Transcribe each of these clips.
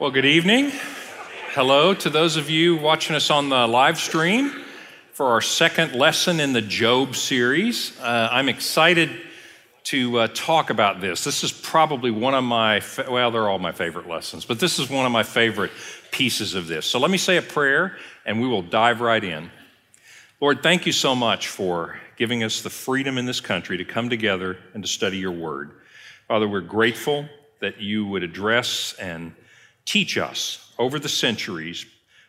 Well, good evening. Hello to those of you watching us on the live stream for our second lesson in the Job series. Uh, I'm excited to uh, talk about this. This is probably one of my, fa- well, they're all my favorite lessons, but this is one of my favorite pieces of this. So let me say a prayer and we will dive right in. Lord, thank you so much for giving us the freedom in this country to come together and to study your word. Father, we're grateful that you would address and teach us over the centuries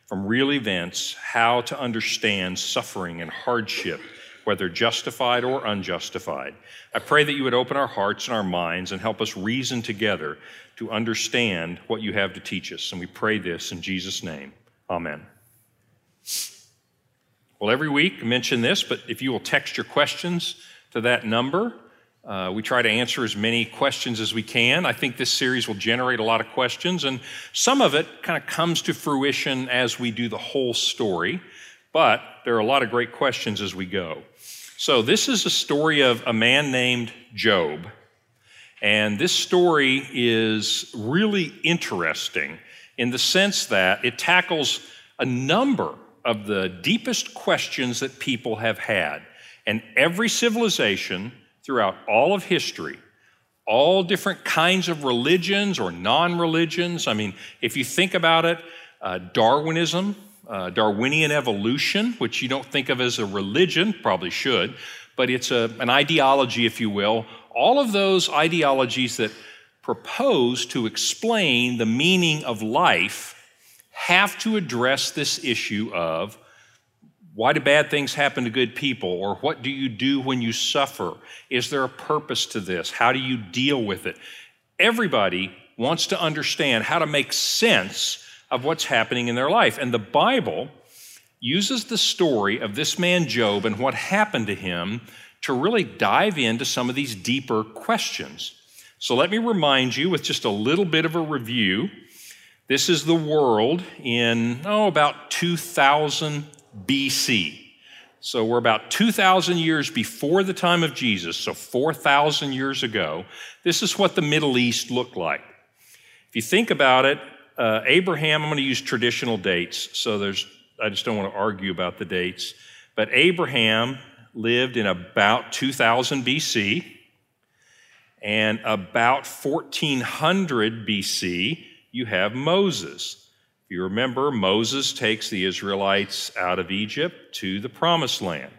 from real events how to understand suffering and hardship, whether justified or unjustified. I pray that you would open our hearts and our minds and help us reason together to understand what you have to teach us. And we pray this in Jesus' name. Amen. Well, every week I mention this, but if you will text your questions to that number, uh, we try to answer as many questions as we can. I think this series will generate a lot of questions, and some of it kind of comes to fruition as we do the whole story, but there are a lot of great questions as we go. So, this is a story of a man named Job, and this story is really interesting in the sense that it tackles a number of the deepest questions that people have had. And every civilization throughout all of history, all different kinds of religions or non religions. I mean, if you think about it, uh, Darwinism, uh, Darwinian evolution, which you don't think of as a religion, probably should, but it's a, an ideology, if you will. All of those ideologies that propose to explain the meaning of life have to address this issue of why do bad things happen to good people? Or what do you do when you suffer? Is there a purpose to this? How do you deal with it? Everybody wants to understand how to make sense of what's happening in their life. And the Bible uses the story of this man Job and what happened to him to really dive into some of these deeper questions. So let me remind you with just a little bit of a review. This is the world in, oh, about 2000 BC. So we're about 2,000 years before the time of Jesus, so 4,000 years ago. This is what the Middle East looked like. If you think about it, uh, Abraham, I'm going to use traditional dates, so there's, I just don't want to argue about the dates, but Abraham lived in about 2000 BC, and about 1400 BC, you have Moses. You remember, Moses takes the Israelites out of Egypt to the promised land.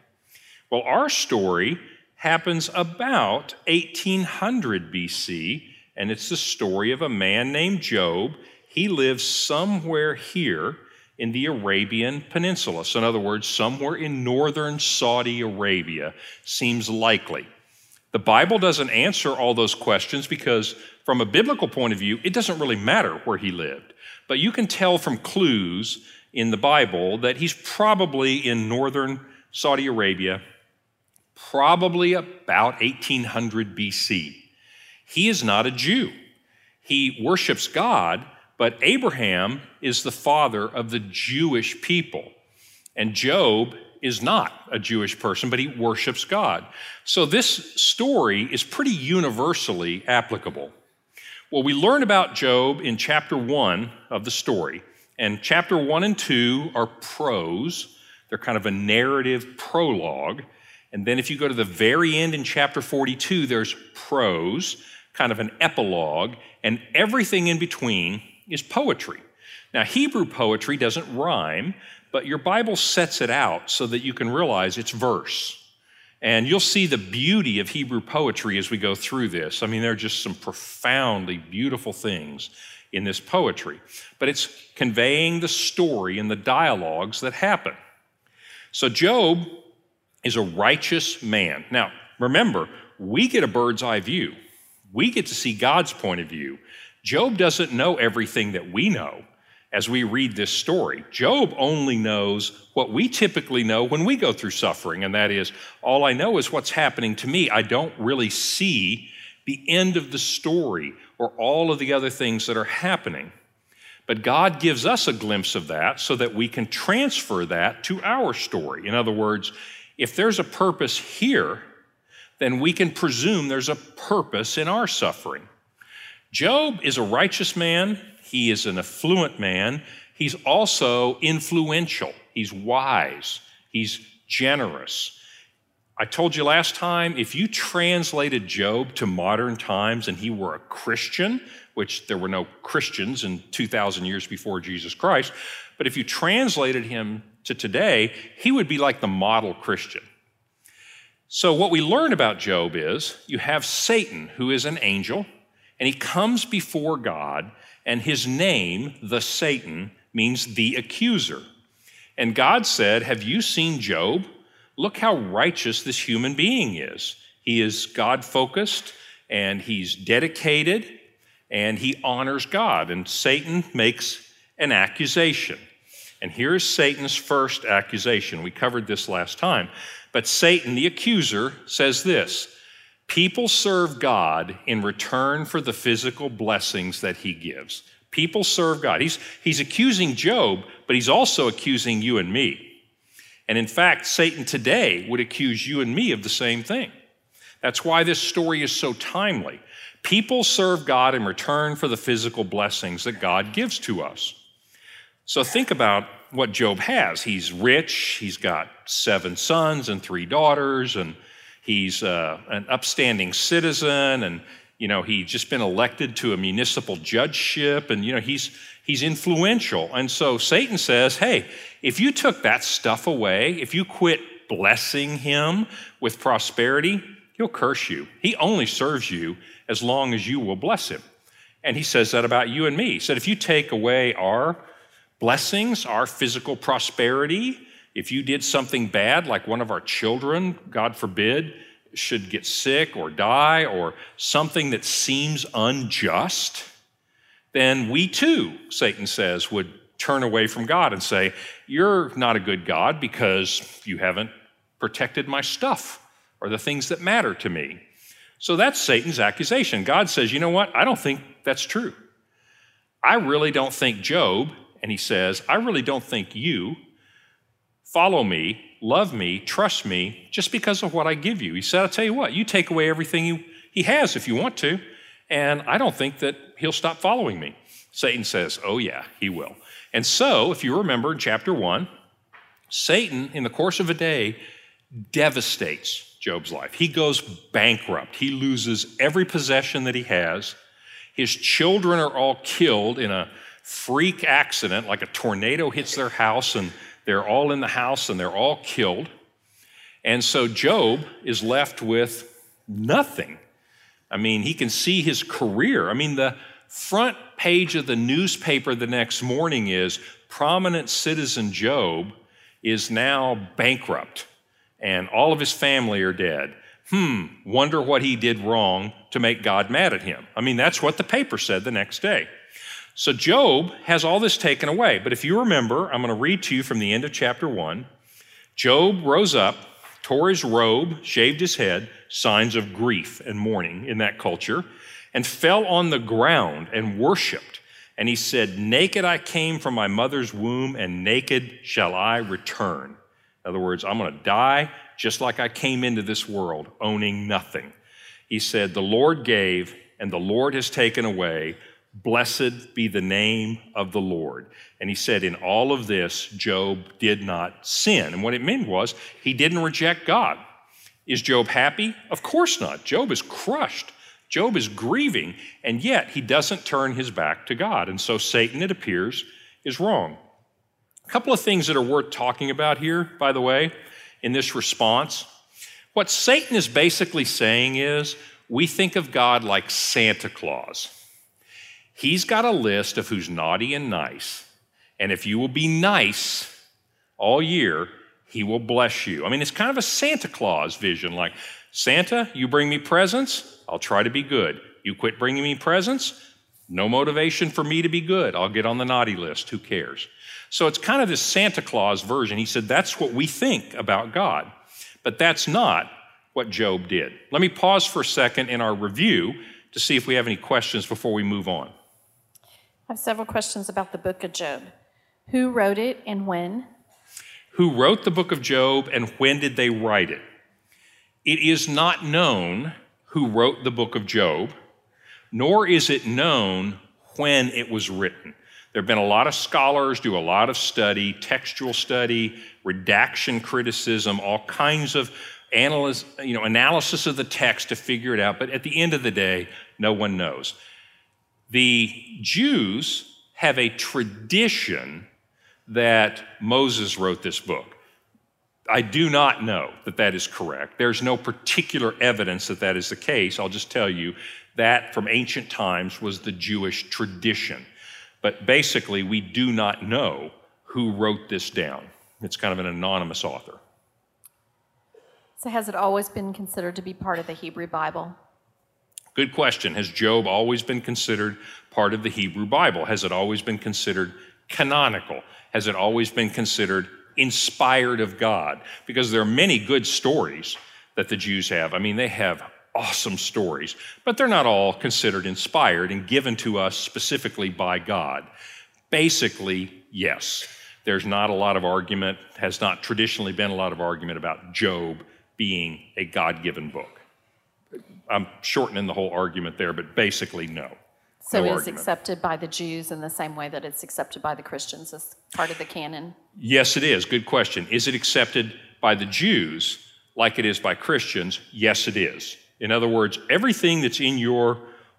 Well, our story happens about 1800 BC, and it's the story of a man named Job. He lives somewhere here in the Arabian Peninsula. So, in other words, somewhere in northern Saudi Arabia seems likely. The Bible doesn't answer all those questions because, from a biblical point of view, it doesn't really matter where he lived. But you can tell from clues in the Bible that he's probably in northern Saudi Arabia, probably about 1800 BC. He is not a Jew. He worships God, but Abraham is the father of the Jewish people. And Job is not a Jewish person, but he worships God. So this story is pretty universally applicable. Well, we learn about Job in chapter one of the story. And chapter one and two are prose, they're kind of a narrative prologue. And then if you go to the very end in chapter 42, there's prose, kind of an epilogue, and everything in between is poetry. Now, Hebrew poetry doesn't rhyme, but your Bible sets it out so that you can realize it's verse. And you'll see the beauty of Hebrew poetry as we go through this. I mean, there are just some profoundly beautiful things in this poetry, but it's conveying the story and the dialogues that happen. So, Job is a righteous man. Now, remember, we get a bird's eye view, we get to see God's point of view. Job doesn't know everything that we know as we read this story. Job only knows what we typically know when we go through suffering, and that is, all I know is what's happening to me. I don't really see the end of the story or all of the other things that are happening. But God gives us a glimpse of that so that we can transfer that to our story. In other words, if there's a purpose here, then we can presume there's a purpose in our suffering. Job is a righteous man he is an affluent man. He's also influential. He's wise. He's generous. I told you last time if you translated Job to modern times and he were a Christian, which there were no Christians in 2,000 years before Jesus Christ, but if you translated him to today, he would be like the model Christian. So, what we learn about Job is you have Satan, who is an angel, and he comes before God, and his name, the Satan, means the accuser. And God said, Have you seen Job? Look how righteous this human being is. He is God focused and he's dedicated and he honors God. And Satan makes an accusation. And here's Satan's first accusation. We covered this last time. But Satan, the accuser, says this People serve God in return for the physical blessings that he gives. People serve God. He's, he's accusing Job, but he's also accusing you and me. And in fact, Satan today would accuse you and me of the same thing. That's why this story is so timely. People serve God in return for the physical blessings that God gives to us. So think about what Job has. He's rich, he's got seven sons and three daughters, and he's uh, an upstanding citizen, and you know he's just been elected to a municipal judgeship, and you know he's he's influential. And so Satan says, "Hey, if you took that stuff away, if you quit blessing him with prosperity, he'll curse you. He only serves you as long as you will bless him." And he says that about you and me. He said, if you take away our blessings, our physical prosperity. If you did something bad, like one of our children, God forbid, should get sick or die, or something that seems unjust, then we too, Satan says, would turn away from God and say, You're not a good God because you haven't protected my stuff or the things that matter to me. So that's Satan's accusation. God says, You know what? I don't think that's true. I really don't think Job and he says, I really don't think you follow me, love me, trust me just because of what I give you. He said, I'll tell you what, you take away everything he, he has if you want to, and I don't think that he'll stop following me. Satan says, Oh, yeah, he will. And so, if you remember in chapter one, Satan, in the course of a day, devastates Job's life. He goes bankrupt. He loses every possession that he has. His children are all killed in a freak accident, like a tornado hits their house and they're all in the house and they're all killed. And so Job is left with nothing. I mean, he can see his career. I mean, the front page of the newspaper the next morning is prominent citizen Job is now bankrupt and all of his family are dead. Hmm, wonder what he did wrong to make God mad at him. I mean, that's what the paper said the next day. So Job has all this taken away. But if you remember, I'm going to read to you from the end of chapter 1. Job rose up, tore his robe, shaved his head, signs of grief and mourning in that culture, and fell on the ground and worshiped. And he said, Naked I came from my mother's womb, and naked shall I return. In other words, I'm going to die just like I came into this world, owning nothing. He said, The Lord gave, and the Lord has taken away. Blessed be the name of the Lord. And he said, In all of this, Job did not sin. And what it meant was he didn't reject God. Is Job happy? Of course not. Job is crushed. Job is grieving, and yet he doesn't turn his back to God. And so Satan, it appears, is wrong. A couple of things that are worth talking about here, by the way, in this response. What Satan is basically saying is we think of God like Santa Claus. He's got a list of who's naughty and nice. And if you will be nice all year, he will bless you. I mean, it's kind of a Santa Claus vision like, Santa, you bring me presents, I'll try to be good. You quit bringing me presents, no motivation for me to be good. I'll get on the naughty list. Who cares? So it's kind of this Santa Claus version. He said, That's what we think about God. But that's not what Job did. Let me pause for a second in our review to see if we have any questions before we move on. I have several questions about the book of Job. Who wrote it and when? Who wrote the book of Job and when did they write it? It is not known who wrote the book of Job, nor is it known when it was written. There have been a lot of scholars do a lot of study, textual study, redaction criticism, all kinds of analysis, you know, analysis of the text to figure it out. But at the end of the day, no one knows. The Jews have a tradition that Moses wrote this book. I do not know that that is correct. There's no particular evidence that that is the case. I'll just tell you that from ancient times was the Jewish tradition. But basically, we do not know who wrote this down. It's kind of an anonymous author. So, has it always been considered to be part of the Hebrew Bible? Good question. Has Job always been considered part of the Hebrew Bible? Has it always been considered canonical? Has it always been considered inspired of God? Because there are many good stories that the Jews have. I mean, they have awesome stories, but they're not all considered inspired and given to us specifically by God. Basically, yes. There's not a lot of argument, has not traditionally been a lot of argument about Job being a God given book. I'm shortening the whole argument there, but basically, no. So no it's argument. accepted by the Jews in the same way that it's accepted by the Christians as part of the canon? Yes, it is. Good question. Is it accepted by the Jews like it is by Christians? Yes, it is. In other words, everything that's in your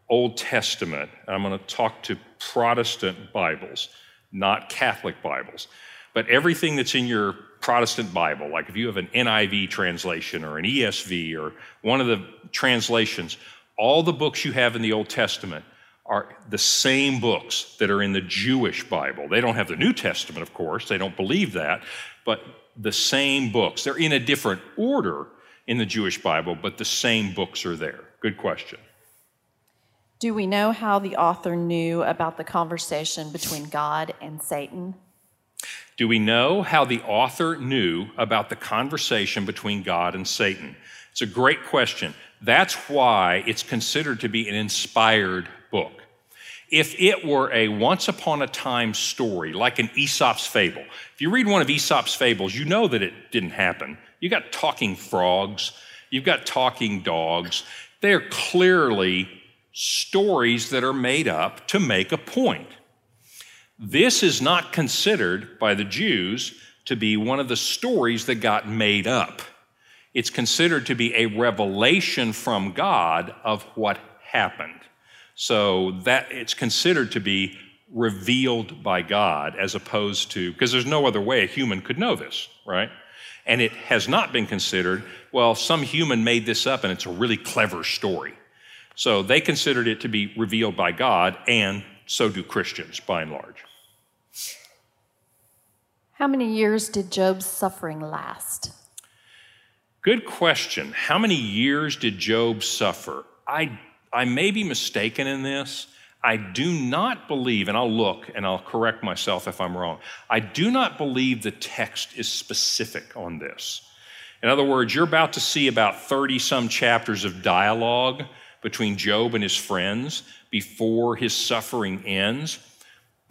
Old Testament, I'm going to talk to Protestant Bibles, not Catholic Bibles, but everything that's in your Protestant Bible, like if you have an NIV translation or an ESV or one of the translations, all the books you have in the Old Testament are the same books that are in the Jewish Bible. They don't have the New Testament, of course, they don't believe that, but the same books. They're in a different order in the Jewish Bible, but the same books are there. Good question. Do we know how the author knew about the conversation between God and Satan? Do we know how the author knew about the conversation between God and Satan? It's a great question. That's why it's considered to be an inspired book. If it were a once upon a time story, like an Aesop's fable, if you read one of Aesop's fables, you know that it didn't happen. You got talking frogs, you've got talking dogs. They're clearly stories that are made up to make a point. This is not considered by the Jews to be one of the stories that got made up. It's considered to be a revelation from God of what happened. So that it's considered to be revealed by God as opposed to, because there's no other way a human could know this, right? And it has not been considered, well, some human made this up and it's a really clever story. So they considered it to be revealed by God, and so do Christians by and large. How many years did Job's suffering last? Good question. How many years did Job suffer? I, I may be mistaken in this. I do not believe, and I'll look and I'll correct myself if I'm wrong. I do not believe the text is specific on this. In other words, you're about to see about 30 some chapters of dialogue between Job and his friends before his suffering ends,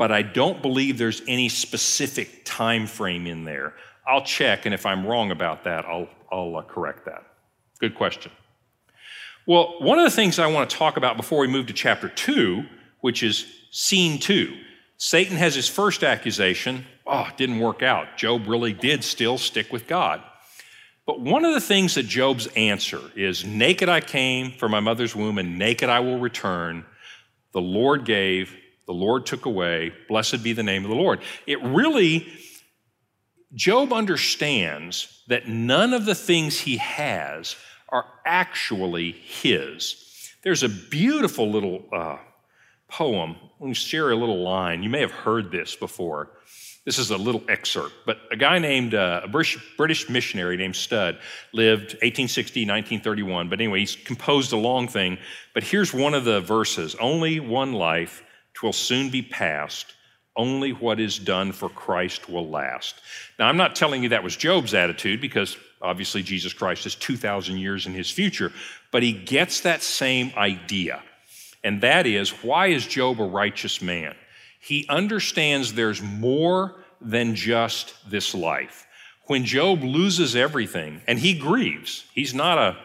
but I don't believe there's any specific time frame in there. I'll check, and if I'm wrong about that, I'll, I'll uh, correct that. Good question. Well, one of the things I want to talk about before we move to chapter two, which is scene two. Satan has his first accusation. Oh, it didn't work out. Job really did still stick with God. But one of the things that Job's answer is Naked I came from my mother's womb, and naked I will return. The Lord gave, the Lord took away. Blessed be the name of the Lord. It really, Job understands that none of the things he has are actually his. There's a beautiful little uh, poem. Let me share a little line. You may have heard this before. This is a little excerpt, but a guy named, uh, a British, British missionary named Studd lived 1860, 1931. But anyway, he's composed a long thing. But here's one of the verses Only one life, twill soon be past. Only what is done for Christ will last. Now, I'm not telling you that was Job's attitude because obviously Jesus Christ is 2,000 years in his future, but he gets that same idea. And that is why is Job a righteous man? He understands there's more than just this life. When Job loses everything, and he grieves, he's not a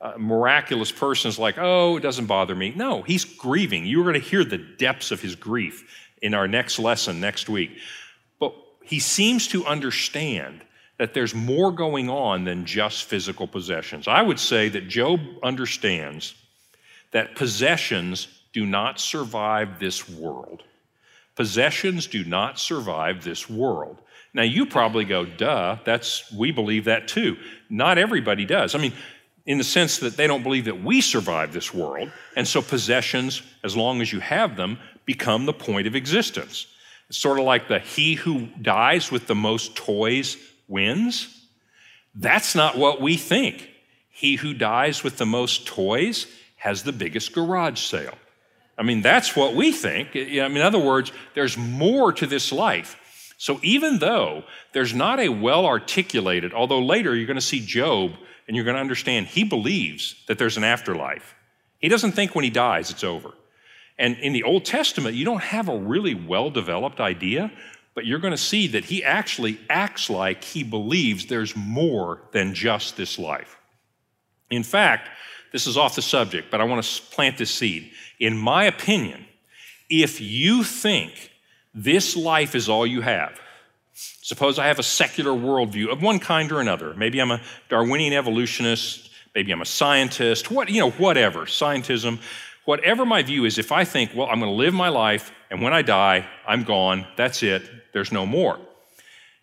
uh, miraculous person is like, oh, it doesn't bother me. No, he's grieving. You're going to hear the depths of his grief in our next lesson next week. But he seems to understand that there's more going on than just physical possessions. I would say that Job understands that possessions do not survive this world. Possessions do not survive this world. Now you probably go, duh, that's we believe that too. Not everybody does. I mean, in the sense that they don't believe that we survive this world, and so possessions, as long as you have them, become the point of existence. It's sort of like the he who dies with the most toys wins. That's not what we think. He who dies with the most toys has the biggest garage sale. I mean, that's what we think. I mean, in other words, there's more to this life. So even though there's not a well articulated, although later you're going to see Job and you're going to understand he believes that there's an afterlife. He doesn't think when he dies it's over. And in the Old Testament, you don't have a really well developed idea, but you're going to see that he actually acts like he believes there's more than just this life. In fact, this is off the subject, but I want to plant this seed. In my opinion, if you think this life is all you have, suppose I have a secular worldview of one kind or another. Maybe I'm a Darwinian evolutionist, maybe I'm a scientist, what, you know, whatever, scientism. Whatever my view is, if I think, well, I'm going to live my life, and when I die, I'm gone, that's it, there's no more,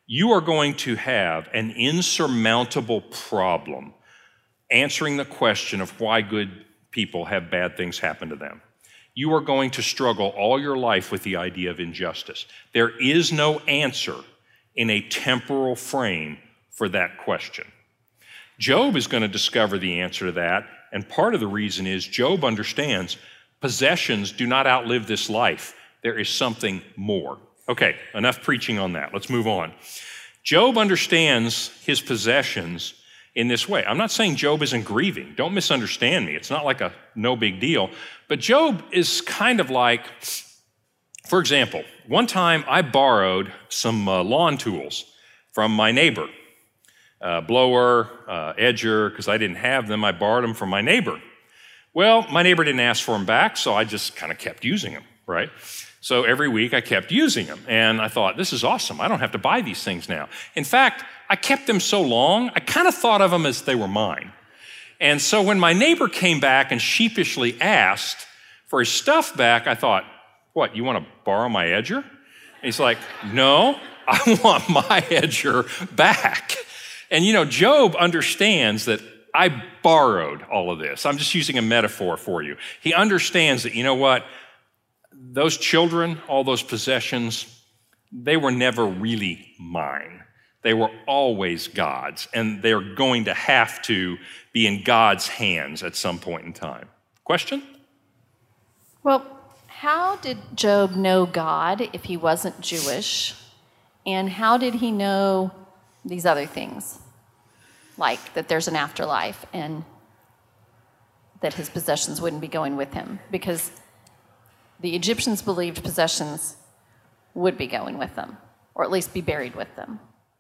you are going to have an insurmountable problem answering the question of why good people have bad things happen to them. You are going to struggle all your life with the idea of injustice. There is no answer in a temporal frame for that question. Job is going to discover the answer to that, and part of the reason is Job understands possessions do not outlive this life. There is something more. Okay, enough preaching on that. Let's move on. Job understands his possessions in this way. I'm not saying Job isn't grieving. Don't misunderstand me. It's not like a no big deal. But Job is kind of like, for example, one time I borrowed some uh, lawn tools from my neighbor uh, blower, uh, edger, because I didn't have them. I borrowed them from my neighbor. Well, my neighbor didn't ask for them back, so I just kind of kept using them, right? So every week I kept using them. And I thought, this is awesome. I don't have to buy these things now. In fact, I kept them so long, I kind of thought of them as they were mine. And so when my neighbor came back and sheepishly asked for his stuff back, I thought, what, you want to borrow my edger? And he's like, no, I want my edger back. And you know, Job understands that I borrowed all of this. I'm just using a metaphor for you. He understands that, you know what? Those children, all those possessions, they were never really mine. They were always God's, and they're going to have to be in God's hands at some point in time. Question? Well, how did Job know God if he wasn't Jewish? And how did he know these other things? Like that there's an afterlife and that his possessions wouldn't be going with him? Because the Egyptians believed possessions would be going with them, or at least be buried with them.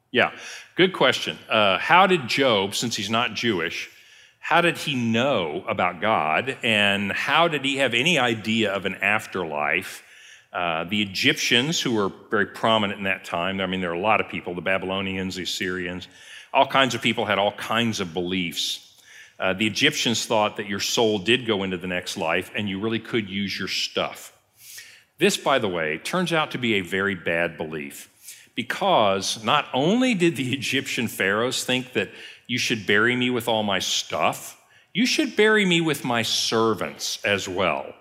Yeah, good question. Uh, how did Job, since he's not Jewish, how did he know about God and how did he have any idea of an afterlife? Uh, the Egyptians, who were very prominent in that time, I mean, there are a lot of people, the Babylonians, the Assyrians, all kinds of people had all kinds of beliefs. Uh, the Egyptians thought that your soul did go into the next life and you really could use your stuff. This, by the way, turns out to be a very bad belief because not only did the Egyptian pharaohs think that you should bury me with all my stuff, you should bury me with my servants as well.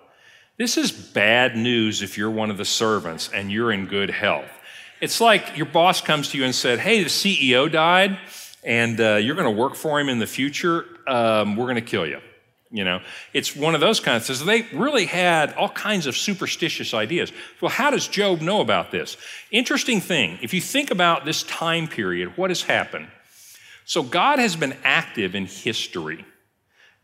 This is bad news if you're one of the servants and you're in good health. It's like your boss comes to you and said, Hey, the CEO died, and uh, you're going to work for him in the future. Um, we're going to kill you. You know, it's one of those kinds of things. They really had all kinds of superstitious ideas. Well, how does Job know about this? Interesting thing. If you think about this time period, what has happened? So, God has been active in history.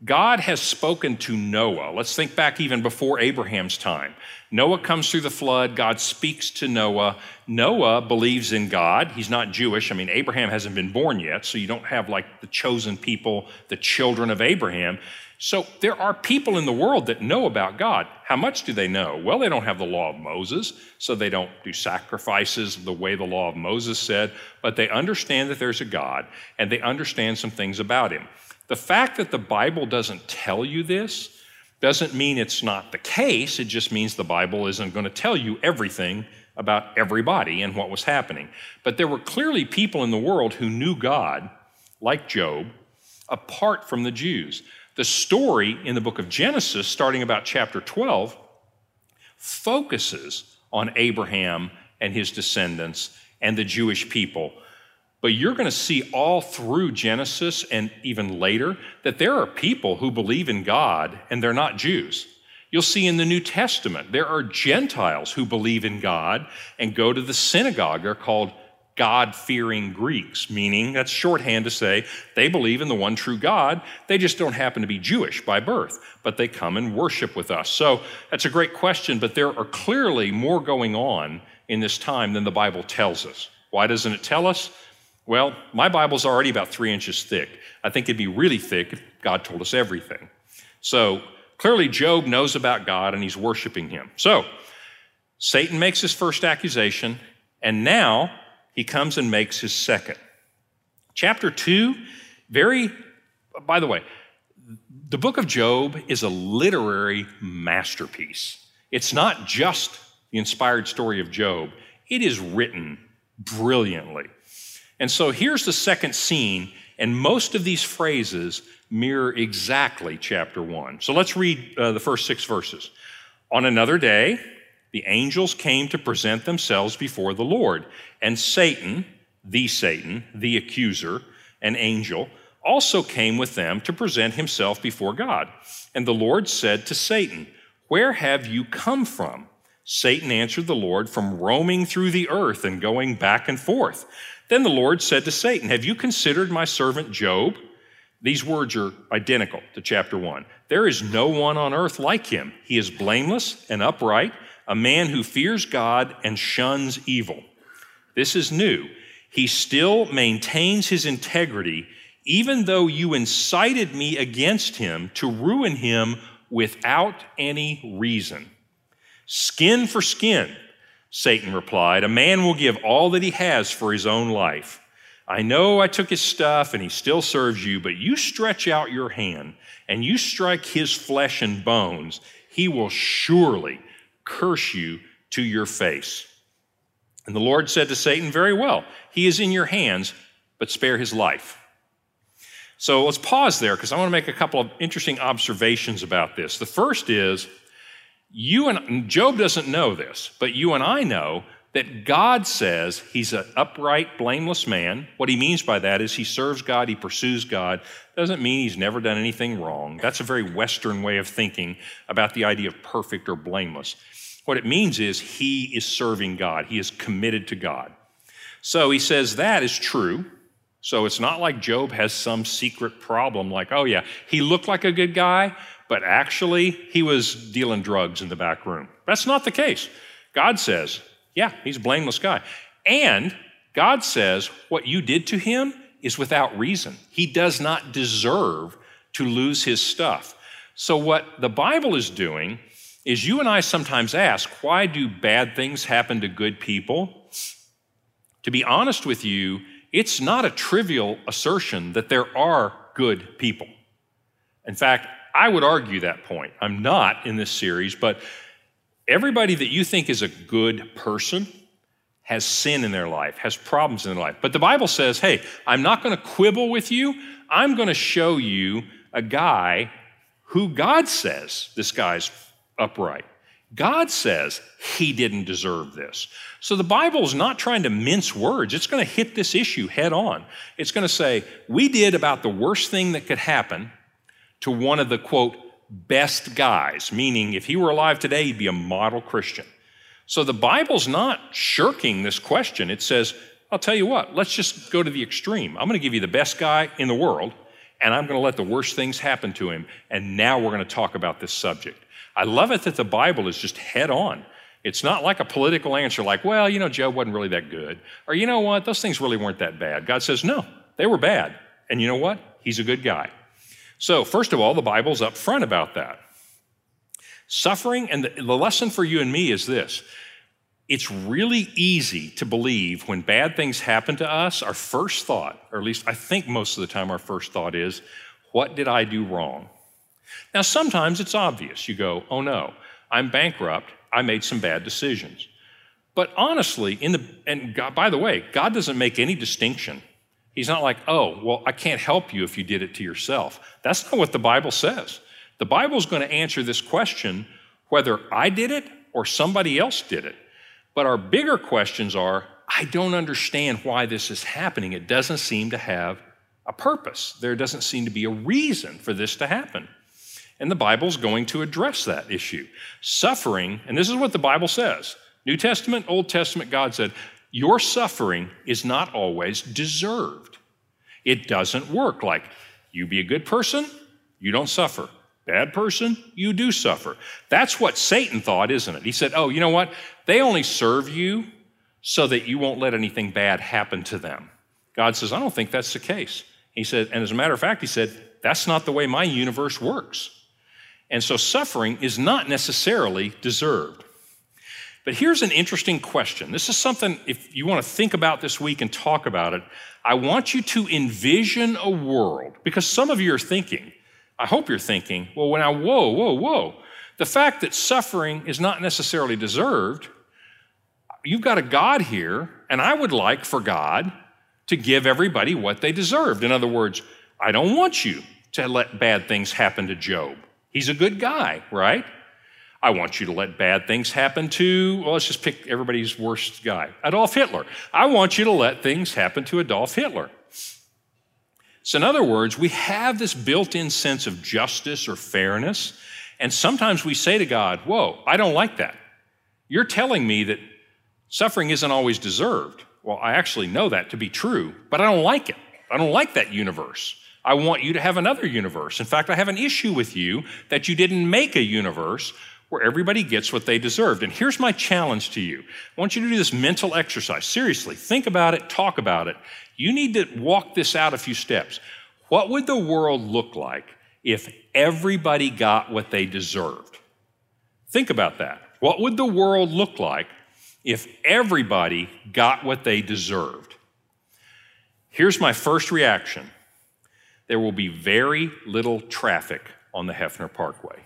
God has spoken to Noah. Let's think back even before Abraham's time. Noah comes through the flood. God speaks to Noah. Noah believes in God. He's not Jewish. I mean, Abraham hasn't been born yet, so you don't have like the chosen people, the children of Abraham. So there are people in the world that know about God. How much do they know? Well, they don't have the law of Moses, so they don't do sacrifices the way the law of Moses said, but they understand that there's a God and they understand some things about him. The fact that the Bible doesn't tell you this doesn't mean it's not the case. It just means the Bible isn't going to tell you everything about everybody and what was happening. But there were clearly people in the world who knew God, like Job, apart from the Jews. The story in the book of Genesis, starting about chapter 12, focuses on Abraham and his descendants and the Jewish people but you're going to see all through Genesis and even later that there are people who believe in God and they're not Jews. You'll see in the New Testament, there are Gentiles who believe in God and go to the synagogue. They're called God fearing Greeks, meaning that's shorthand to say they believe in the one true God. They just don't happen to be Jewish by birth, but they come and worship with us. So that's a great question, but there are clearly more going on in this time than the Bible tells us. Why doesn't it tell us? Well, my Bible's already about three inches thick. I think it'd be really thick if God told us everything. So clearly, Job knows about God and he's worshiping him. So Satan makes his first accusation, and now he comes and makes his second. Chapter two, very, by the way, the book of Job is a literary masterpiece. It's not just the inspired story of Job, it is written brilliantly. And so here's the second scene, and most of these phrases mirror exactly chapter one. So let's read uh, the first six verses. On another day, the angels came to present themselves before the Lord, and Satan, the Satan, the accuser, an angel, also came with them to present himself before God. And the Lord said to Satan, Where have you come from? Satan answered the Lord, From roaming through the earth and going back and forth. Then the Lord said to Satan, Have you considered my servant Job? These words are identical to chapter 1. There is no one on earth like him. He is blameless and upright, a man who fears God and shuns evil. This is new. He still maintains his integrity, even though you incited me against him to ruin him without any reason. Skin for skin. Satan replied, A man will give all that he has for his own life. I know I took his stuff and he still serves you, but you stretch out your hand and you strike his flesh and bones, he will surely curse you to your face. And the Lord said to Satan, Very well, he is in your hands, but spare his life. So let's pause there because I want to make a couple of interesting observations about this. The first is, you and Job doesn't know this, but you and I know that God says he's an upright, blameless man. What he means by that is he serves God, he pursues God. Doesn't mean he's never done anything wrong. That's a very Western way of thinking about the idea of perfect or blameless. What it means is he is serving God, he is committed to God. So he says that is true. So it's not like Job has some secret problem like, oh yeah, he looked like a good guy, but actually he was dealing drugs in the back room. That's not the case. God says, yeah, he's a blameless guy. And God says, what you did to him is without reason. He does not deserve to lose his stuff. So, what the Bible is doing is you and I sometimes ask, why do bad things happen to good people? To be honest with you, it's not a trivial assertion that there are good people. In fact, I would argue that point. I'm not in this series, but everybody that you think is a good person has sin in their life, has problems in their life. But the Bible says, hey, I'm not going to quibble with you. I'm going to show you a guy who God says this guy's upright. God says he didn't deserve this. So the Bible is not trying to mince words. It's going to hit this issue head on. It's going to say, we did about the worst thing that could happen to one of the quote, best guys, meaning if he were alive today, he'd be a model Christian. So the Bible's not shirking this question. It says, I'll tell you what, let's just go to the extreme. I'm going to give you the best guy in the world, and I'm going to let the worst things happen to him. And now we're going to talk about this subject. I love it that the Bible is just head on. It's not like a political answer like, well, you know, Job wasn't really that good. Or, you know what, those things really weren't that bad. God says, no, they were bad. And you know what? He's a good guy. So, first of all, the Bible's up front about that. Suffering, and the, the lesson for you and me is this it's really easy to believe when bad things happen to us, our first thought, or at least I think most of the time our first thought is, what did I do wrong? Now, sometimes it's obvious. You go, oh no, I'm bankrupt. I made some bad decisions. But honestly, in the, and God, by the way, God doesn't make any distinction. He's not like, oh, well, I can't help you if you did it to yourself. That's not what the Bible says. The Bible is going to answer this question whether I did it or somebody else did it. But our bigger questions are I don't understand why this is happening. It doesn't seem to have a purpose, there doesn't seem to be a reason for this to happen. And the Bible's going to address that issue. Suffering, and this is what the Bible says New Testament, Old Testament, God said, Your suffering is not always deserved. It doesn't work like you be a good person, you don't suffer. Bad person, you do suffer. That's what Satan thought, isn't it? He said, Oh, you know what? They only serve you so that you won't let anything bad happen to them. God says, I don't think that's the case. He said, and as a matter of fact, he said, that's not the way my universe works. And so suffering is not necessarily deserved. But here's an interesting question. This is something, if you want to think about this week and talk about it, I want you to envision a world, because some of you are thinking, I hope you're thinking, well, when I, whoa, whoa, whoa, the fact that suffering is not necessarily deserved, you've got a God here, and I would like for God to give everybody what they deserved. In other words, I don't want you to let bad things happen to Job. He's a good guy, right? I want you to let bad things happen to, well, let's just pick everybody's worst guy, Adolf Hitler. I want you to let things happen to Adolf Hitler. So, in other words, we have this built in sense of justice or fairness. And sometimes we say to God, Whoa, I don't like that. You're telling me that suffering isn't always deserved. Well, I actually know that to be true, but I don't like it. I don't like that universe. I want you to have another universe. In fact, I have an issue with you that you didn't make a universe where everybody gets what they deserved. And here's my challenge to you I want you to do this mental exercise. Seriously, think about it, talk about it. You need to walk this out a few steps. What would the world look like if everybody got what they deserved? Think about that. What would the world look like if everybody got what they deserved? Here's my first reaction there will be very little traffic on the Hefner Parkway.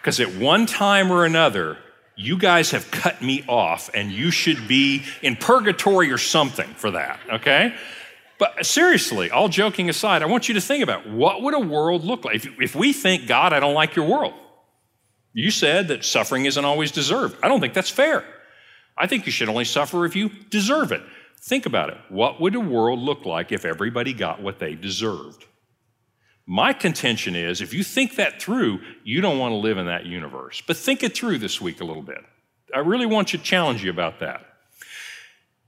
Because at one time or another, you guys have cut me off and you should be in purgatory or something for that, okay? But seriously, all joking aside, I want you to think about what would a world look like if, if we think, God, I don't like your world. You said that suffering isn't always deserved. I don't think that's fair. I think you should only suffer if you deserve it. Think about it. What would a world look like if everybody got what they deserved? My contention is if you think that through, you don't want to live in that universe. But think it through this week a little bit. I really want to challenge you about that.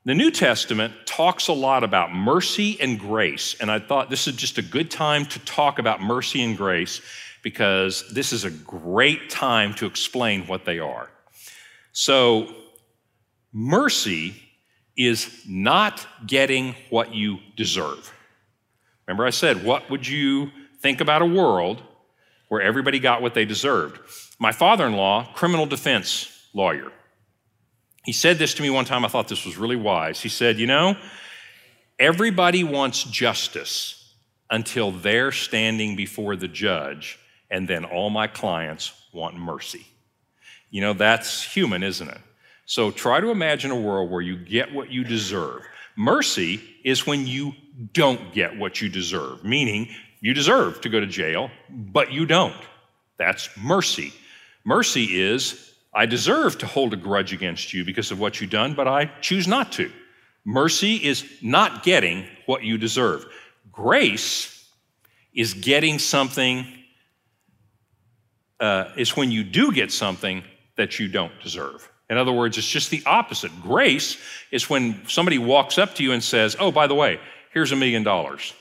The New Testament talks a lot about mercy and grace, and I thought this is just a good time to talk about mercy and grace because this is a great time to explain what they are. So, mercy is not getting what you deserve. Remember, I said, what would you think about a world where everybody got what they deserved? My father in law, criminal defense lawyer, he said this to me one time. I thought this was really wise. He said, You know, everybody wants justice until they're standing before the judge, and then all my clients want mercy. You know, that's human, isn't it? So try to imagine a world where you get what you deserve. Mercy is when you don't get what you deserve, meaning you deserve to go to jail, but you don't. That's mercy. Mercy is I deserve to hold a grudge against you because of what you've done, but I choose not to. Mercy is not getting what you deserve. Grace is getting something, uh, is when you do get something that you don't deserve. In other words, it's just the opposite. Grace is when somebody walks up to you and says, Oh, by the way, here's a million dollars.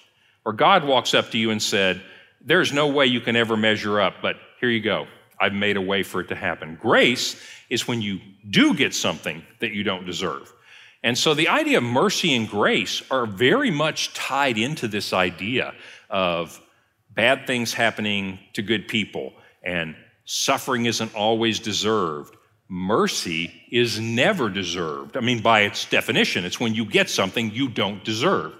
Or God walks up to you and said, There's no way you can ever measure up, but here you go. I've made a way for it to happen. Grace is when you do get something that you don't deserve. And so the idea of mercy and grace are very much tied into this idea of bad things happening to good people and suffering isn't always deserved. Mercy is never deserved. I mean, by its definition, it's when you get something you don't deserve.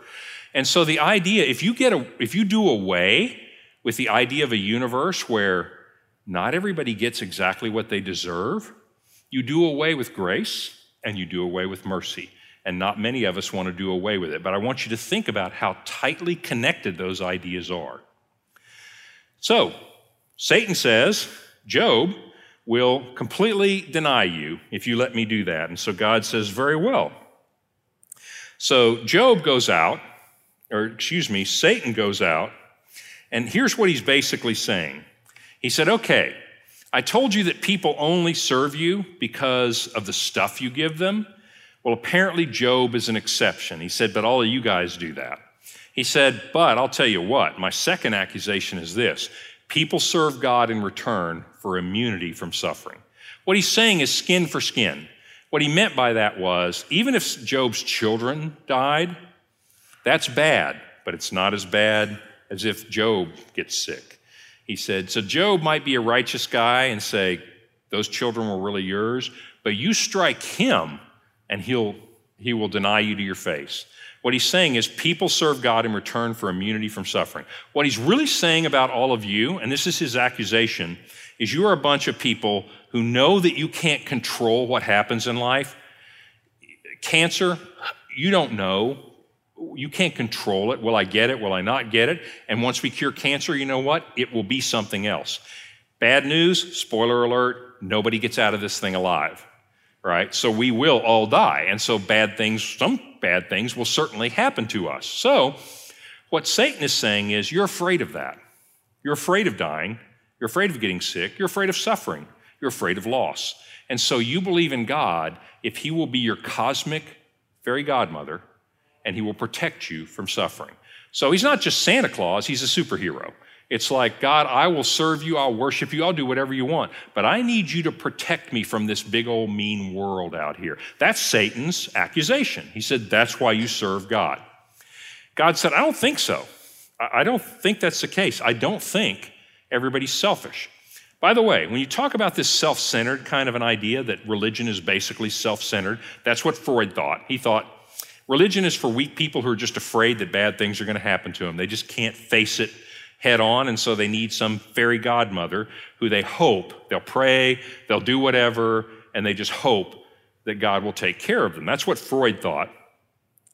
And so the idea, if you get a, if you do away with the idea of a universe where not everybody gets exactly what they deserve, you do away with grace and you do away with mercy. And not many of us want to do away with it. But I want you to think about how tightly connected those ideas are. So, Satan says, Job will completely deny you if you let me do that. And so God says, Very well. So Job goes out, or excuse me, Satan goes out, and here's what he's basically saying. He said, Okay, I told you that people only serve you because of the stuff you give them. Well, apparently Job is an exception. He said, But all of you guys do that. He said, But I'll tell you what, my second accusation is this people serve God in return for immunity from suffering. What he's saying is skin for skin. What he meant by that was even if Job's children died, that's bad, but it's not as bad as if Job gets sick. He said, So Job might be a righteous guy and say, Those children were really yours, but you strike him and he'll, he will deny you to your face. What he's saying is people serve God in return for immunity from suffering. What he's really saying about all of you, and this is his accusation, is you are a bunch of people who know that you can't control what happens in life. Cancer, you don't know. You can't control it. Will I get it? Will I not get it? And once we cure cancer, you know what? It will be something else. Bad news, spoiler alert, nobody gets out of this thing alive right? So we will all die. And so bad things, some bad things will certainly happen to us. So what Satan is saying is you're afraid of that. You're afraid of dying. You're afraid of getting sick. You're afraid of suffering. You're afraid of loss. And so you believe in God if He will be your cosmic fairy godmother and He will protect you from suffering. So He's not just Santa Claus, He's a superhero. It's like, God, I will serve you, I'll worship you, I'll do whatever you want, but I need you to protect me from this big old mean world out here. That's Satan's accusation. He said, That's why you serve God. God said, I don't think so. I don't think that's the case. I don't think everybody's selfish. By the way, when you talk about this self centered kind of an idea that religion is basically self centered, that's what Freud thought. He thought religion is for weak people who are just afraid that bad things are going to happen to them. They just can't face it head on, and so they need some fairy godmother who they hope they'll pray, they'll do whatever, and they just hope that God will take care of them. That's what Freud thought.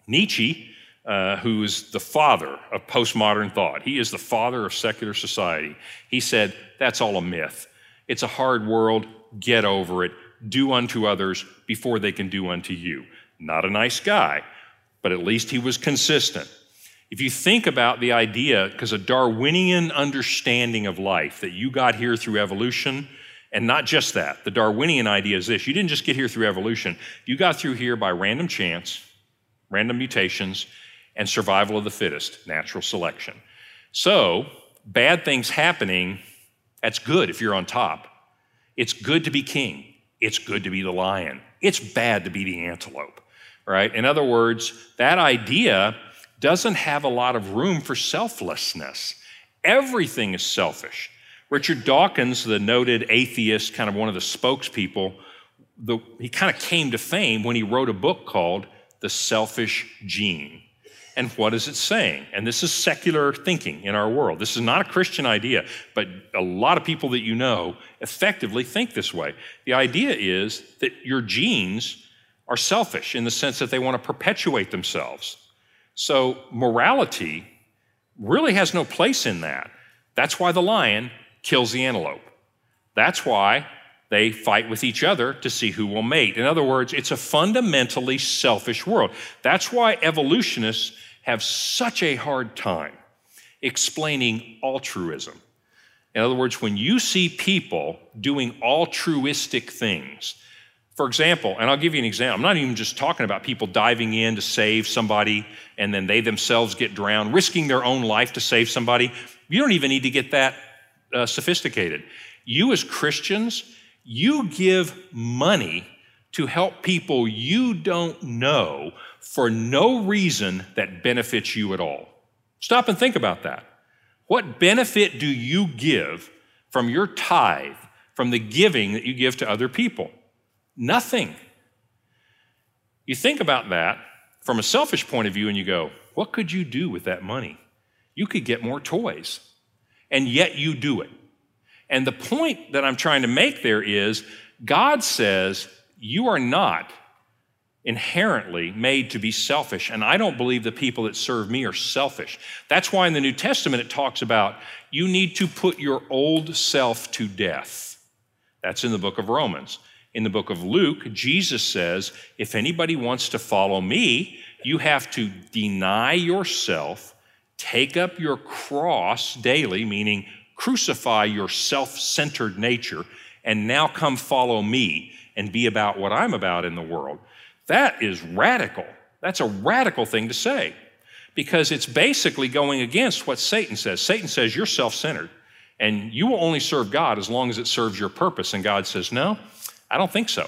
Nietzsche, uh, who's the father of postmodern thought, he is the father of secular society. He said, That's all a myth. It's a hard world. Get over it. Do unto others before they can do unto you. Not a nice guy, but at least he was consistent. If you think about the idea, because a Darwinian understanding of life, that you got here through evolution, and not just that, the Darwinian idea is this you didn't just get here through evolution, you got through here by random chance, random mutations, and survival of the fittest, natural selection. So, bad things happening, that's good if you're on top. It's good to be king, it's good to be the lion, it's bad to be the antelope, right? In other words, that idea doesn't have a lot of room for selflessness. Everything is selfish. Richard Dawkins, the noted atheist, kind of one of the spokespeople, the, he kind of came to fame when he wrote a book called The Selfish Gene. And what is it saying? And this is secular thinking in our world. This is not a Christian idea, but a lot of people that you know effectively think this way. The idea is that your genes are selfish in the sense that they want to perpetuate themselves. So morality really has no place in that. That's why the lion kills the antelope. That's why they fight with each other to see who will mate. In other words, it's a fundamentally selfish world. That's why evolutionists have such a hard time explaining altruism. In other words, when you see people doing altruistic things, For example, and I'll give you an example, I'm not even just talking about people diving in to save somebody and then they themselves get drowned, risking their own life to save somebody. You don't even need to get that uh, sophisticated. You, as Christians, you give money to help people you don't know for no reason that benefits you at all. Stop and think about that. What benefit do you give from your tithe, from the giving that you give to other people? Nothing. You think about that from a selfish point of view and you go, what could you do with that money? You could get more toys, and yet you do it. And the point that I'm trying to make there is God says, You are not inherently made to be selfish. And I don't believe the people that serve me are selfish. That's why in the New Testament it talks about you need to put your old self to death. That's in the book of Romans. In the book of Luke, Jesus says, If anybody wants to follow me, you have to deny yourself, take up your cross daily, meaning crucify your self centered nature, and now come follow me and be about what I'm about in the world. That is radical. That's a radical thing to say because it's basically going against what Satan says. Satan says you're self centered and you will only serve God as long as it serves your purpose. And God says, No, I don't think so.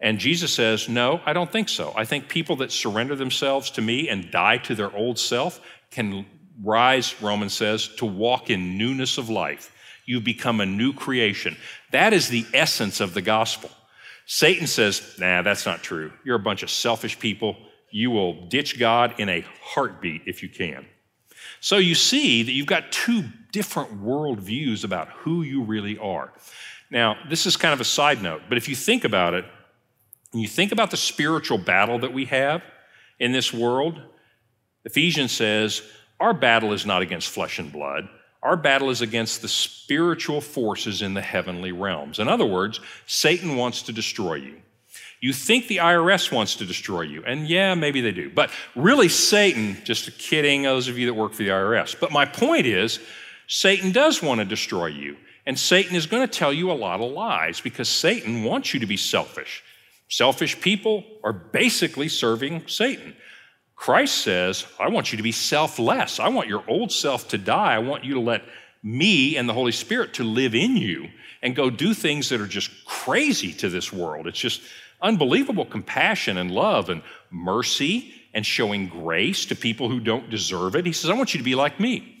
And Jesus says, No, I don't think so. I think people that surrender themselves to me and die to their old self can rise, Romans says, to walk in newness of life. You become a new creation. That is the essence of the gospel. Satan says, nah, that's not true. You're a bunch of selfish people. You will ditch God in a heartbeat if you can. So you see that you've got two different worldviews about who you really are. Now, this is kind of a side note, but if you think about it, and you think about the spiritual battle that we have in this world, Ephesians says, our battle is not against flesh and blood. Our battle is against the spiritual forces in the heavenly realms. In other words, Satan wants to destroy you. You think the IRS wants to destroy you, and yeah, maybe they do. But really, Satan, just kidding, those of you that work for the IRS. But my point is, Satan does want to destroy you. And Satan is going to tell you a lot of lies because Satan wants you to be selfish. Selfish people are basically serving Satan. Christ says, I want you to be selfless. I want your old self to die. I want you to let me and the Holy Spirit to live in you and go do things that are just crazy to this world. It's just unbelievable compassion and love and mercy and showing grace to people who don't deserve it. He says, I want you to be like me.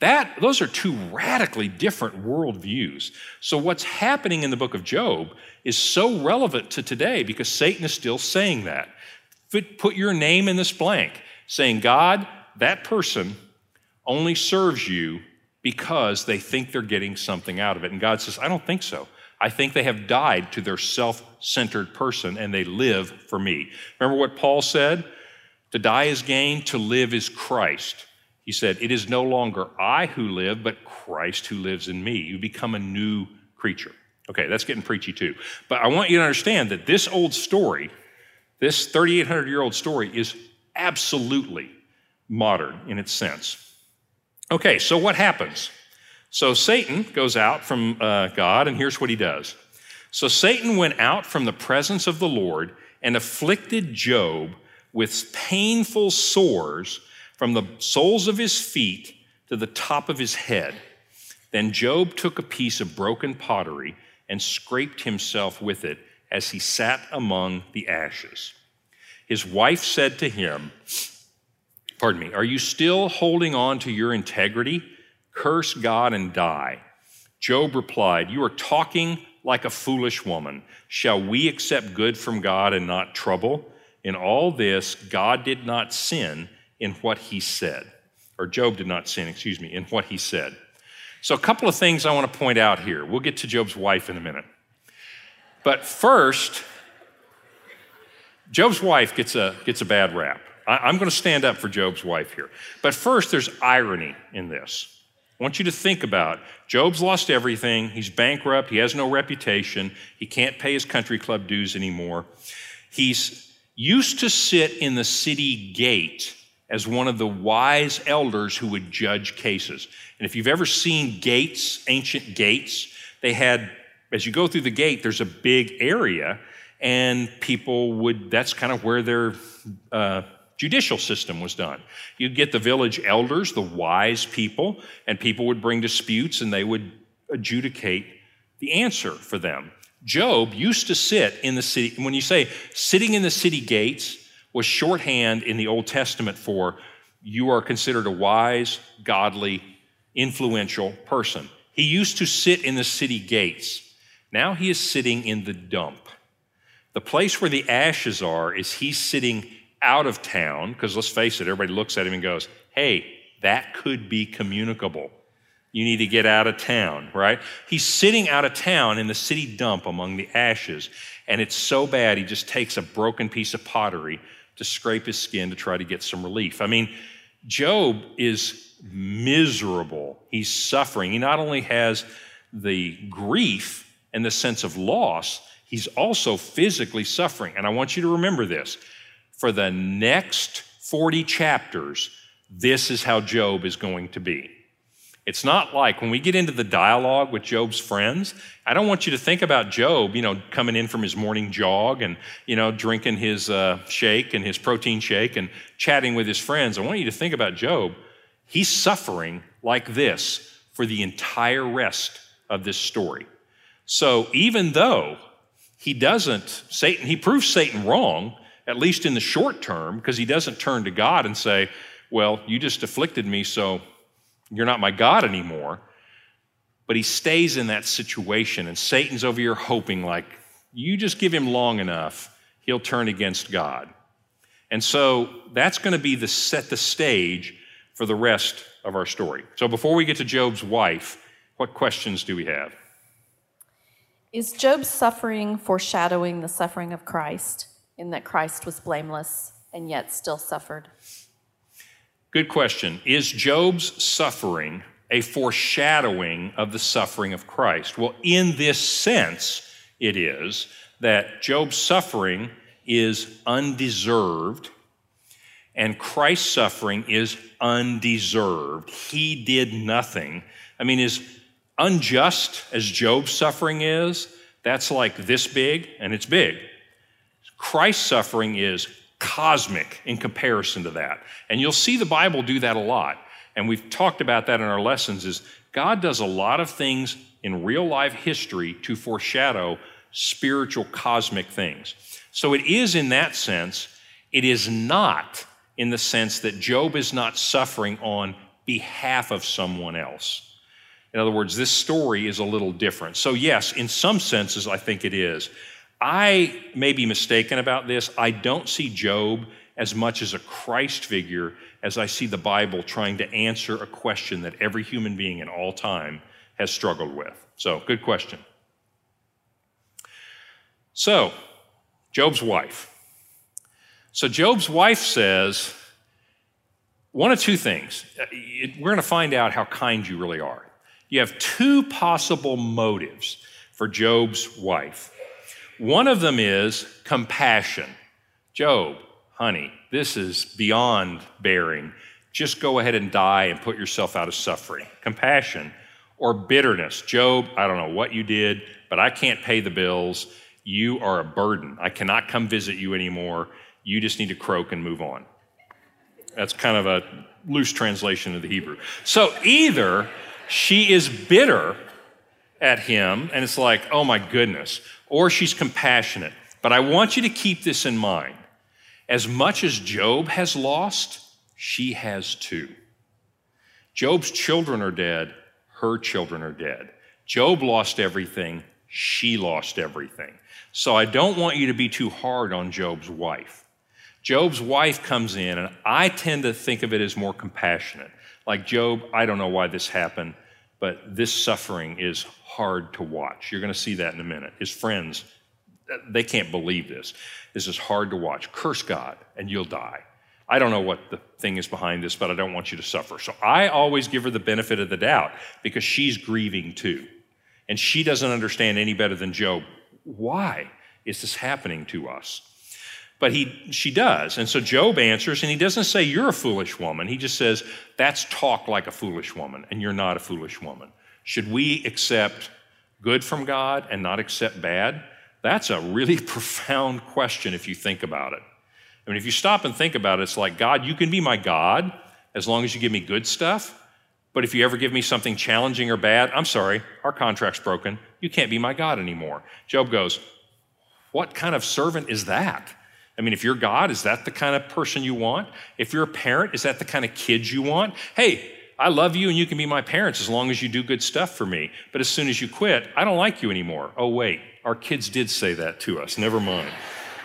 That, those are two radically different worldviews. So, what's happening in the book of Job is so relevant to today because Satan is still saying that put your name in this blank, saying, God, that person only serves you because they think they're getting something out of it. And God says, I don't think so. I think they have died to their self centered person and they live for me. Remember what Paul said? To die is gain, to live is Christ. He said, It is no longer I who live, but Christ who lives in me. You become a new creature. Okay, that's getting preachy too. But I want you to understand that this old story this 3,800 year old story is absolutely modern in its sense. Okay, so what happens? So Satan goes out from uh, God, and here's what he does. So Satan went out from the presence of the Lord and afflicted Job with painful sores from the soles of his feet to the top of his head. Then Job took a piece of broken pottery and scraped himself with it as he sat among the ashes. His wife said to him, Pardon me, are you still holding on to your integrity? Curse God and die. Job replied, You are talking like a foolish woman. Shall we accept good from God and not trouble? In all this, God did not sin in what he said. Or Job did not sin, excuse me, in what he said. So, a couple of things I want to point out here. We'll get to Job's wife in a minute. But first, Job's wife gets a, gets a bad rap. I, am going to stand up for Job's wife here. But first, there's irony in this. I want you to think about Job's lost everything. He's bankrupt. He has no reputation. He can't pay his country club dues anymore. He's used to sit in the city gate as one of the wise elders who would judge cases. And if you've ever seen gates, ancient gates, they had, as you go through the gate, there's a big area and people would, that's kind of where their uh, judicial system was done. You'd get the village elders, the wise people, and people would bring disputes and they would adjudicate the answer for them. Job used to sit in the city. When you say sitting in the city gates, was shorthand in the Old Testament for you are considered a wise, godly, influential person. He used to sit in the city gates. Now he is sitting in the dump. The place where the ashes are is he's sitting out of town, because let's face it, everybody looks at him and goes, hey, that could be communicable. You need to get out of town, right? He's sitting out of town in the city dump among the ashes, and it's so bad he just takes a broken piece of pottery to scrape his skin to try to get some relief. I mean, Job is miserable. He's suffering. He not only has the grief and the sense of loss, he's also physically suffering. And I want you to remember this for the next 40 chapters, this is how Job is going to be. It's not like when we get into the dialogue with Job's friends, I don't want you to think about Job, you know, coming in from his morning jog and, you know, drinking his uh, shake and his protein shake and chatting with his friends. I want you to think about Job. He's suffering like this for the entire rest of this story. So even though he doesn't, Satan, he proves Satan wrong, at least in the short term, because he doesn't turn to God and say, Well, you just afflicted me, so you're not my God anymore. But he stays in that situation, and Satan's over here hoping, like, you just give him long enough, he'll turn against God. And so that's going to be the set the stage for the rest of our story. So before we get to Job's wife, what questions do we have? Is Job's suffering foreshadowing the suffering of Christ in that Christ was blameless and yet still suffered? Good question. Is Job's suffering a foreshadowing of the suffering of Christ? Well, in this sense, it is that Job's suffering is undeserved and Christ's suffering is undeserved. He did nothing. I mean, as unjust as Job's suffering is, that's like this big, and it's big. Christ's suffering is cosmic in comparison to that. And you'll see the Bible do that a lot. And we've talked about that in our lessons is God does a lot of things in real life history to foreshadow spiritual cosmic things. So it is in that sense, it is not in the sense that Job is not suffering on behalf of someone else. In other words, this story is a little different. So, yes, in some senses, I think it is. I may be mistaken about this. I don't see Job as much as a Christ figure as I see the Bible trying to answer a question that every human being in all time has struggled with. So, good question. So, Job's wife. So, Job's wife says one of two things. Uh, we're going to find out how kind you really are. You have two possible motives for Job's wife. One of them is compassion. Job, honey, this is beyond bearing. Just go ahead and die and put yourself out of suffering. Compassion or bitterness. Job, I don't know what you did, but I can't pay the bills. You are a burden. I cannot come visit you anymore. You just need to croak and move on. That's kind of a loose translation of the Hebrew. So either she is bitter at him, and it's like, oh my goodness, or she's compassionate. But I want you to keep this in mind. As much as Job has lost, she has too. Job's children are dead, her children are dead. Job lost everything, she lost everything. So I don't want you to be too hard on Job's wife. Job's wife comes in, and I tend to think of it as more compassionate. Like, Job, I don't know why this happened, but this suffering is hard to watch. You're going to see that in a minute. His friends, uh, they can't believe this. This is hard to watch. Curse God and you'll die. I don't know what the thing is behind this, but I don't want you to suffer. So I always give her the benefit of the doubt because she's grieving too. And she doesn't understand any better than Job. Why is this happening to us? But he, she does. And so Job answers, and he doesn't say, You're a foolish woman. He just says, That's talk like a foolish woman, and you're not a foolish woman. Should we accept good from God and not accept bad? That's a really profound question if you think about it. I mean, if you stop and think about it, it's like, God, you can be my God as long as you give me good stuff. But if you ever give me something challenging or bad, I'm sorry, our contract's broken. You can't be my God anymore. Job goes, What kind of servant is that? I mean, if you're God, is that the kind of person you want? If you're a parent, is that the kind of kids you want? Hey, I love you and you can be my parents as long as you do good stuff for me. But as soon as you quit, I don't like you anymore. Oh, wait, our kids did say that to us. Never mind.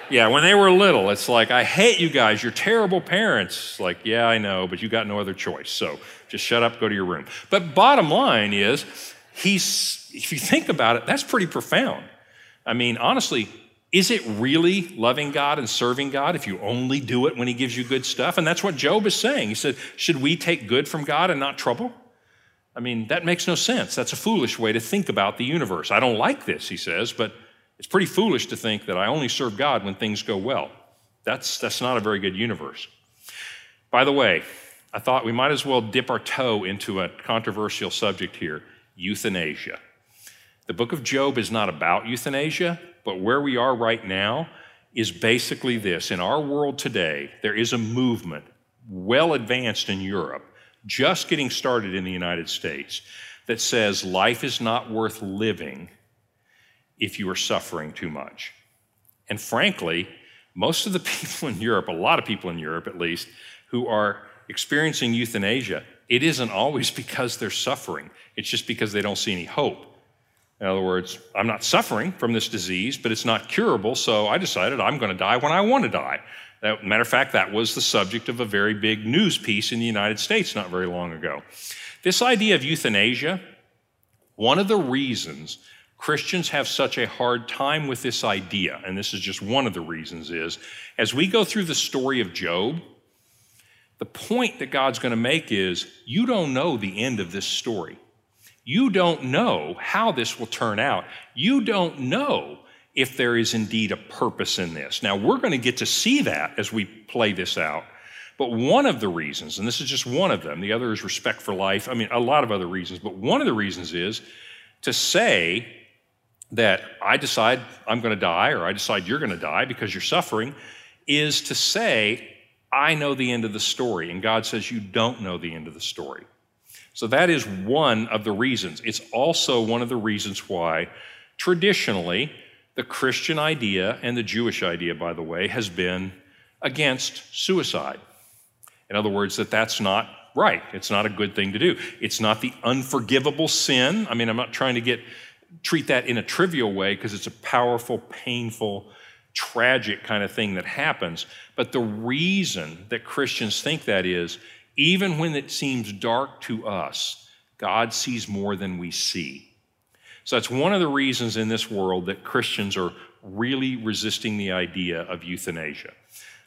Yeah, when they were little, it's like, I hate you guys. You're terrible parents. Like, yeah, I know, but you got no other choice. So just shut up, go to your room. But bottom line is, he's, if you think about it, that's pretty profound. I mean, honestly, is it really loving God and serving God if you only do it when He gives you good stuff? And that's what Job is saying. He said, Should we take good from God and not trouble? I mean, that makes no sense. That's a foolish way to think about the universe. I don't like this, he says, but it's pretty foolish to think that I only serve God when things go well. That's, that's not a very good universe. By the way, I thought we might as well dip our toe into a controversial subject here euthanasia. The book of Job is not about euthanasia, but where we are right now is basically this. In our world today, there is a movement well advanced in Europe, just getting started in the United States, that says life is not worth living if you are suffering too much. And frankly, most of the people in Europe, a lot of people in Europe at least, who are experiencing euthanasia, it isn't always because they're suffering, it's just because they don't see any hope. In other words, I'm not suffering from this disease, but it's not curable, so I decided I'm going to die when I want to die. That, matter of fact, that was the subject of a very big news piece in the United States not very long ago. This idea of euthanasia, one of the reasons Christians have such a hard time with this idea, and this is just one of the reasons, is as we go through the story of Job, the point that God's going to make is you don't know the end of this story. You don't know how this will turn out. You don't know if there is indeed a purpose in this. Now, we're going to get to see that as we play this out. But one of the reasons, and this is just one of them, the other is respect for life. I mean, a lot of other reasons, but one of the reasons is to say that I decide I'm going to die or I decide you're going to die because you're suffering is to say, I know the end of the story. And God says, You don't know the end of the story. So that is one of the reasons. It's also one of the reasons why traditionally the Christian idea and the Jewish idea, by the way, has been against suicide. In other words, that that's not right. It's not a good thing to do. It's not the unforgivable sin. I mean, I'm not trying to get treat that in a trivial way because it's a powerful, painful, tragic kind of thing that happens. But the reason that Christians think that is, even when it seems dark to us, God sees more than we see. So that's one of the reasons in this world that Christians are really resisting the idea of euthanasia.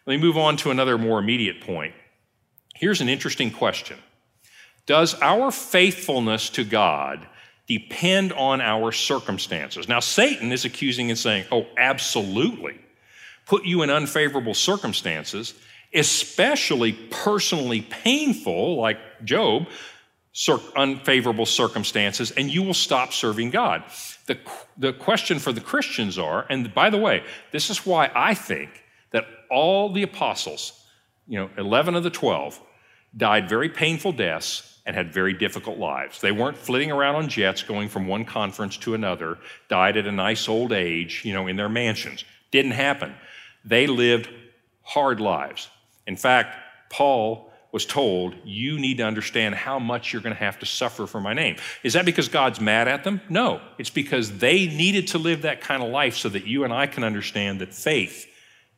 Let me move on to another more immediate point. Here's an interesting question Does our faithfulness to God depend on our circumstances. Now, Satan is accusing and saying, oh, absolutely. Put you in unfavorable circumstances, especially personally painful, like Job, unfavorable circumstances, and you will stop serving God. The, the question for the Christians are, and by the way, this is why I think that all the apostles, you know, 11 of the 12, died very painful deaths and had very difficult lives. They weren't flitting around on jets going from one conference to another, died at a nice old age, you know, in their mansions. Didn't happen. They lived hard lives. In fact, Paul was told, You need to understand how much you're going to have to suffer for my name. Is that because God's mad at them? No. It's because they needed to live that kind of life so that you and I can understand that faith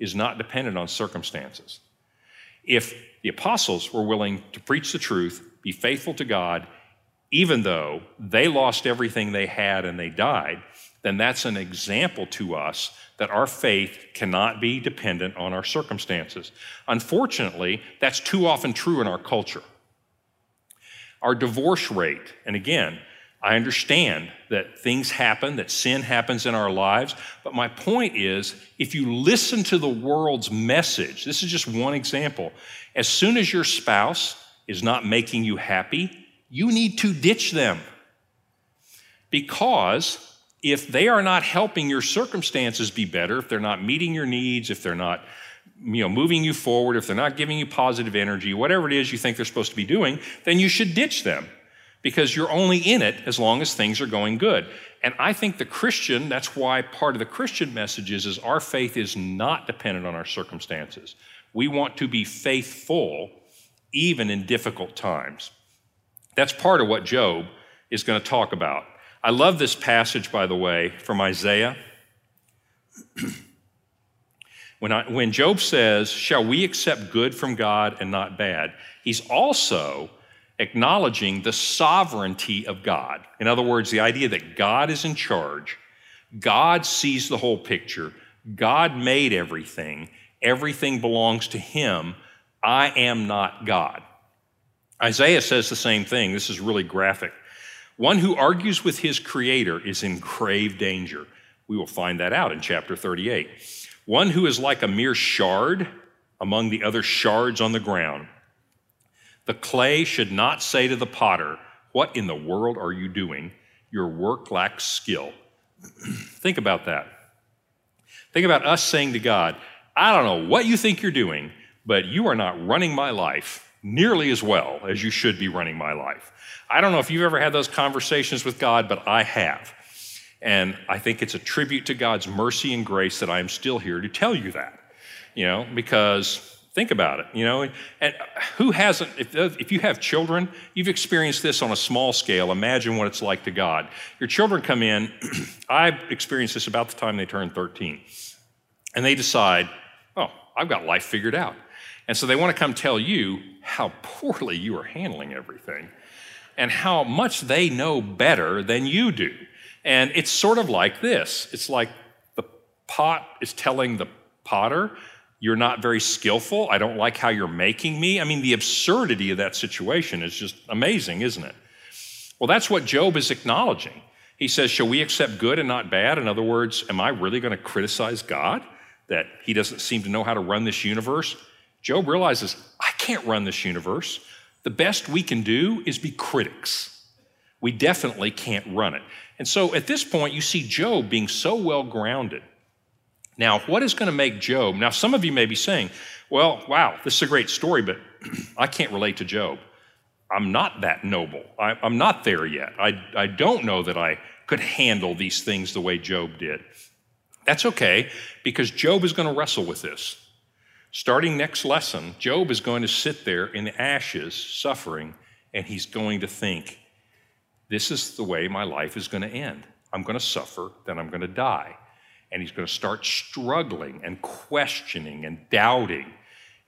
is not dependent on circumstances. If the apostles were willing to preach the truth, be faithful to God, even though they lost everything they had and they died, then that's an example to us that our faith cannot be dependent on our circumstances. Unfortunately, that's too often true in our culture. Our divorce rate, and again, I understand that things happen, that sin happens in our lives, but my point is if you listen to the world's message, this is just one example. As soon as your spouse is not making you happy, you need to ditch them. Because if they are not helping your circumstances be better, if they're not meeting your needs, if they're not you know, moving you forward, if they're not giving you positive energy, whatever it is you think they're supposed to be doing, then you should ditch them because you're only in it as long as things are going good. And I think the Christian, that's why part of the Christian message is, is our faith is not dependent on our circumstances. We want to be faithful even in difficult times. That's part of what Job is going to talk about. I love this passage, by the way, from Isaiah. when, I, when Job says, Shall we accept good from God and not bad? He's also acknowledging the sovereignty of God. In other words, the idea that God is in charge, God sees the whole picture, God made everything, everything belongs to Him. I am not God. Isaiah says the same thing. This is really graphic. One who argues with his creator is in grave danger. We will find that out in chapter 38. One who is like a mere shard among the other shards on the ground. The clay should not say to the potter, What in the world are you doing? Your work lacks skill. Think about that. Think about us saying to God, I don't know what you think you're doing, but you are not running my life nearly as well as you should be running my life. I don't know if you've ever had those conversations with God, but I have. And I think it's a tribute to God's mercy and grace that I am still here to tell you that. You know, because think about it, you know, and who hasn't, if, if you have children, you've experienced this on a small scale. Imagine what it's like to God. Your children come in, I experienced this about the time they turn 13, and they decide, oh, I've got life figured out. And so they want to come tell you how poorly you are handling everything and how much they know better than you do. And it's sort of like this it's like the pot is telling the potter, You're not very skillful. I don't like how you're making me. I mean, the absurdity of that situation is just amazing, isn't it? Well, that's what Job is acknowledging. He says, Shall we accept good and not bad? In other words, am I really going to criticize God that he doesn't seem to know how to run this universe? Job realizes, I can't run this universe. The best we can do is be critics. We definitely can't run it. And so at this point, you see Job being so well grounded. Now, what is going to make Job? Now, some of you may be saying, well, wow, this is a great story, but I can't relate to Job. I'm not that noble. I, am not there yet. I, I don't know that I could handle these things the way Job did. That's okay, because Job is going to wrestle with this. Starting next lesson, Job is going to sit there in ashes, suffering, and he's going to think, this is the way my life is going to end. I'm going to suffer, then I'm going to die. And he's going to start struggling and questioning and doubting.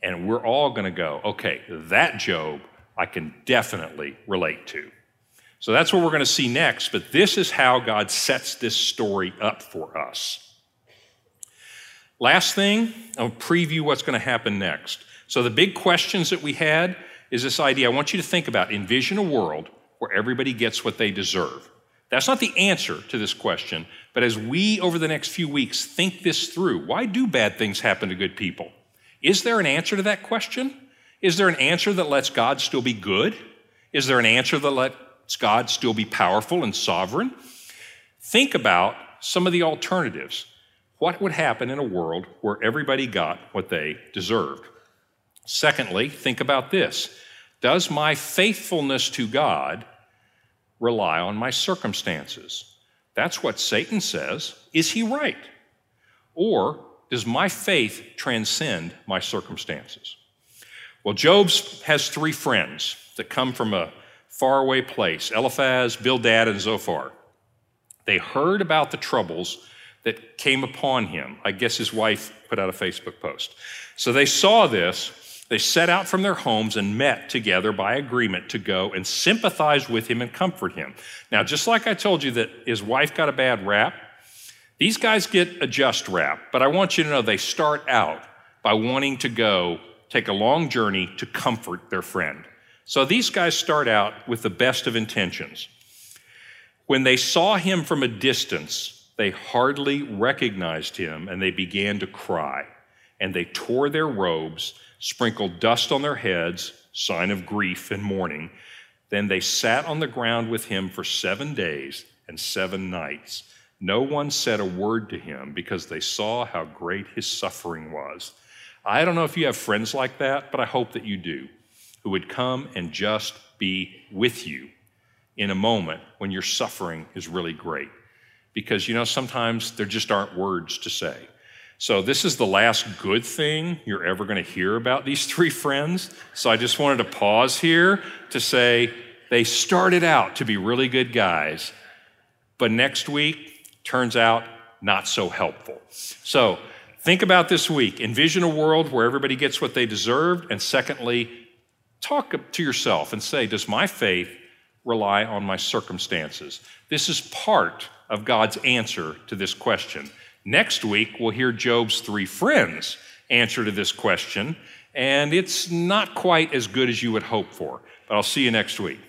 And we're all going to go, okay, that Job I can definitely relate to. So that's what we're going to see next, but this is how God sets this story up for us. Last thing, I'll preview what's going to happen next. So, the big questions that we had is this idea I want you to think about envision a world where everybody gets what they deserve. That's not the answer to this question, but as we, over the next few weeks, think this through, why do bad things happen to good people? Is there an answer to that question? Is there an answer that lets God still be good? Is there an answer that lets God still be powerful and sovereign? Think about some of the alternatives. What would happen in a world where everybody got what they deserved? Secondly, think about this Does my faithfulness to God rely on my circumstances? That's what Satan says. Is he right? Or does my faith transcend my circumstances? Well, Job has three friends that come from a faraway place Eliphaz, Bildad, and Zophar. They heard about the troubles that came upon him. I guess his wife put out a Facebook post. So they saw this. They set out from their homes and met together by agreement to go and sympathize with him and comfort him. Now, just like I told you that his wife got a bad rap, these guys get a just rap. But I want you to know they start out by wanting to go take a long journey to comfort their friend. So these guys start out with the best of intentions. When they saw him from a distance, they hardly recognized him and they began to cry. And they tore their robes, sprinkled dust on their heads, sign of grief and mourning. Then they sat on the ground with him for seven days and seven nights. no one said a word to him because they saw how great his suffering was. I don't know if you have friends like that, but I hope that you do, who would come and just be with you in a moment when your suffering is really great. Because, you know, sometimes there just aren't words to say. So, this is the last good thing you're ever going to hear about these three friends. So, I just wanted to pause here to say they started out to be really good guys, but next week, turns out not so helpful. So think about this week. Envision a world where everybody gets what they deserved. And secondly, talk to yourself and say, Does my faith rely on my circumstances? This is part of God's answer to this question. Next week, we'll hear Job's three friends answer to this question, and it's not quite as good as you would hope for. But I'll see you next week.